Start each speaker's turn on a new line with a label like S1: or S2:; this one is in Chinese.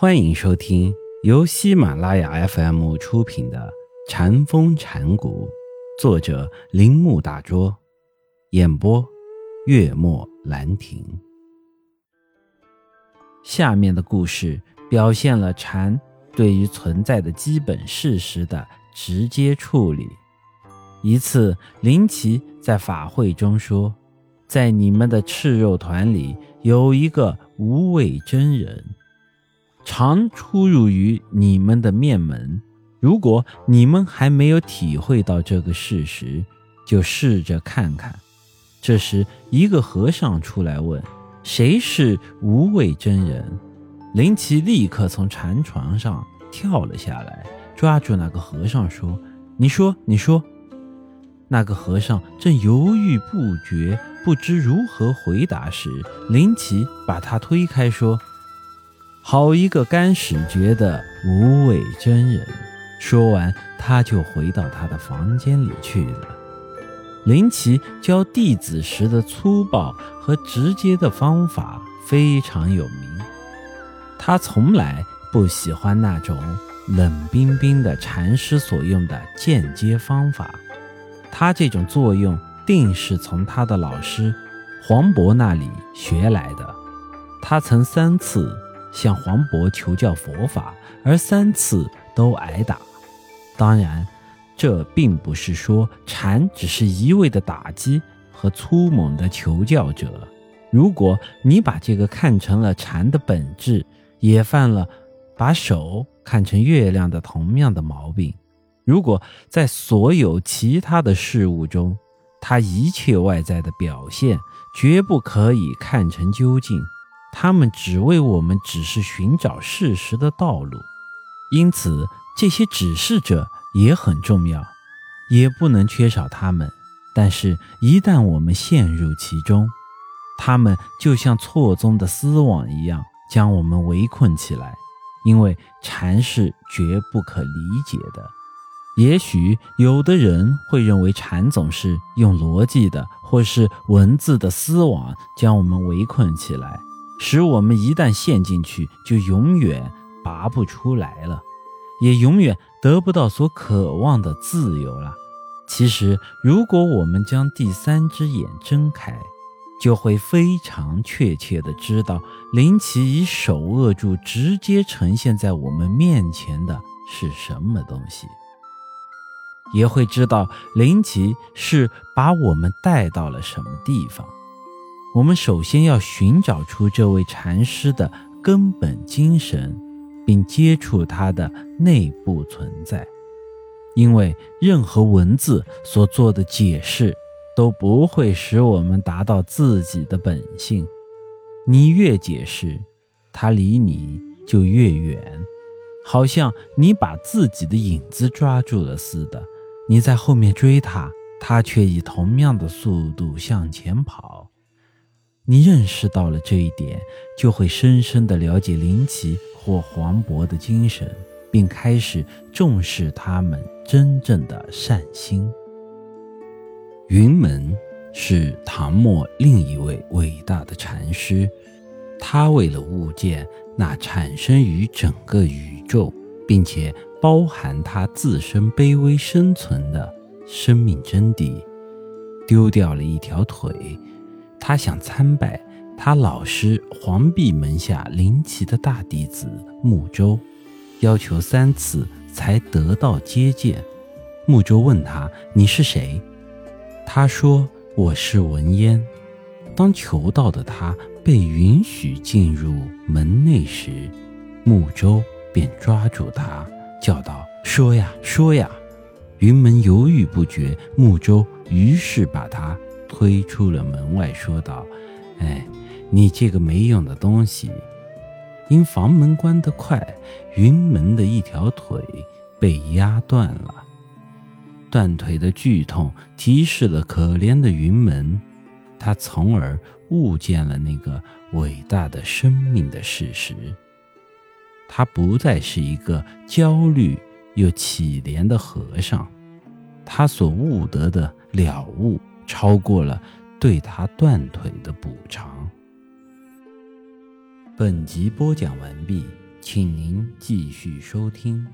S1: 欢迎收听由喜马拉雅 FM 出品的《禅风禅谷，作者铃木大拙，演播月末兰亭。下面的故事表现了禅对于存在的基本事实的直接处理。一次，林奇在法会中说：“在你们的赤肉团里有一个无畏真人。”常出入于你们的面门，如果你们还没有体会到这个事实，就试着看看。这时，一个和尚出来问：“谁是无畏真人？”林奇立刻从禅床上跳了下来，抓住那个和尚说：“你说，你说。”那个和尚正犹豫不决，不知如何回答时，林奇把他推开说。好一个干使觉的无畏真人！说完，他就回到他的房间里去了。林奇教弟子时的粗暴和直接的方法非常有名，他从来不喜欢那种冷冰冰的禅师所用的间接方法。他这种作用定是从他的老师黄渤那里学来的。他曾三次。向黄渤求教佛法，而三次都挨打。当然，这并不是说禅只是一味的打击和粗猛的求教者。如果你把这个看成了禅的本质，也犯了把手看成月亮的同样的毛病。如果在所有其他的事物中，它一切外在的表现绝不可以看成究竟。他们只为我们指示寻找事实的道路，因此这些指示者也很重要，也不能缺少他们。但是，一旦我们陷入其中，他们就像错综的丝网一样，将我们围困起来。因为禅是绝不可理解的。也许有的人会认为禅总是用逻辑的或是文字的丝网将我们围困起来。使我们一旦陷进去，就永远拔不出来了，也永远得不到所渴望的自由了。其实，如果我们将第三只眼睁开，就会非常确切地知道，林奇以手扼住，直接呈现在我们面前的是什么东西，也会知道林奇是把我们带到了什么地方。我们首先要寻找出这位禅师的根本精神，并接触他的内部存在，因为任何文字所做的解释都不会使我们达到自己的本性。你越解释，他离你就越远，好像你把自己的影子抓住了似的。你在后面追他，他却以同样的速度向前跑。你认识到了这一点，就会深深地了解林奇或黄渤的精神，并开始重视他们真正的善心。云门是唐末另一位伟大的禅师，他为了悟见那产生于整个宇宙，并且包含他自身卑微生存的生命真谛，丢掉了一条腿。他想参拜他老师黄壁门下林奇的大弟子穆舟，要求三次才得到接见。穆舟问他：“你是谁？”他说：“我是文烟。”当求道的他被允许进入门内时，穆舟便抓住他，叫道：“说呀，说呀！”云门犹豫不决，穆舟于是把他。推出了门外，说道：“哎，你这个没用的东西！”因房门关得快，云门的一条腿被压断了。断腿的剧痛提示了可怜的云门，他从而悟见了那个伟大的生命的事实。他不再是一个焦虑又乞怜的和尚，他所悟得的了悟。超过了对他断腿的补偿。本集播讲完毕。请您继续收听。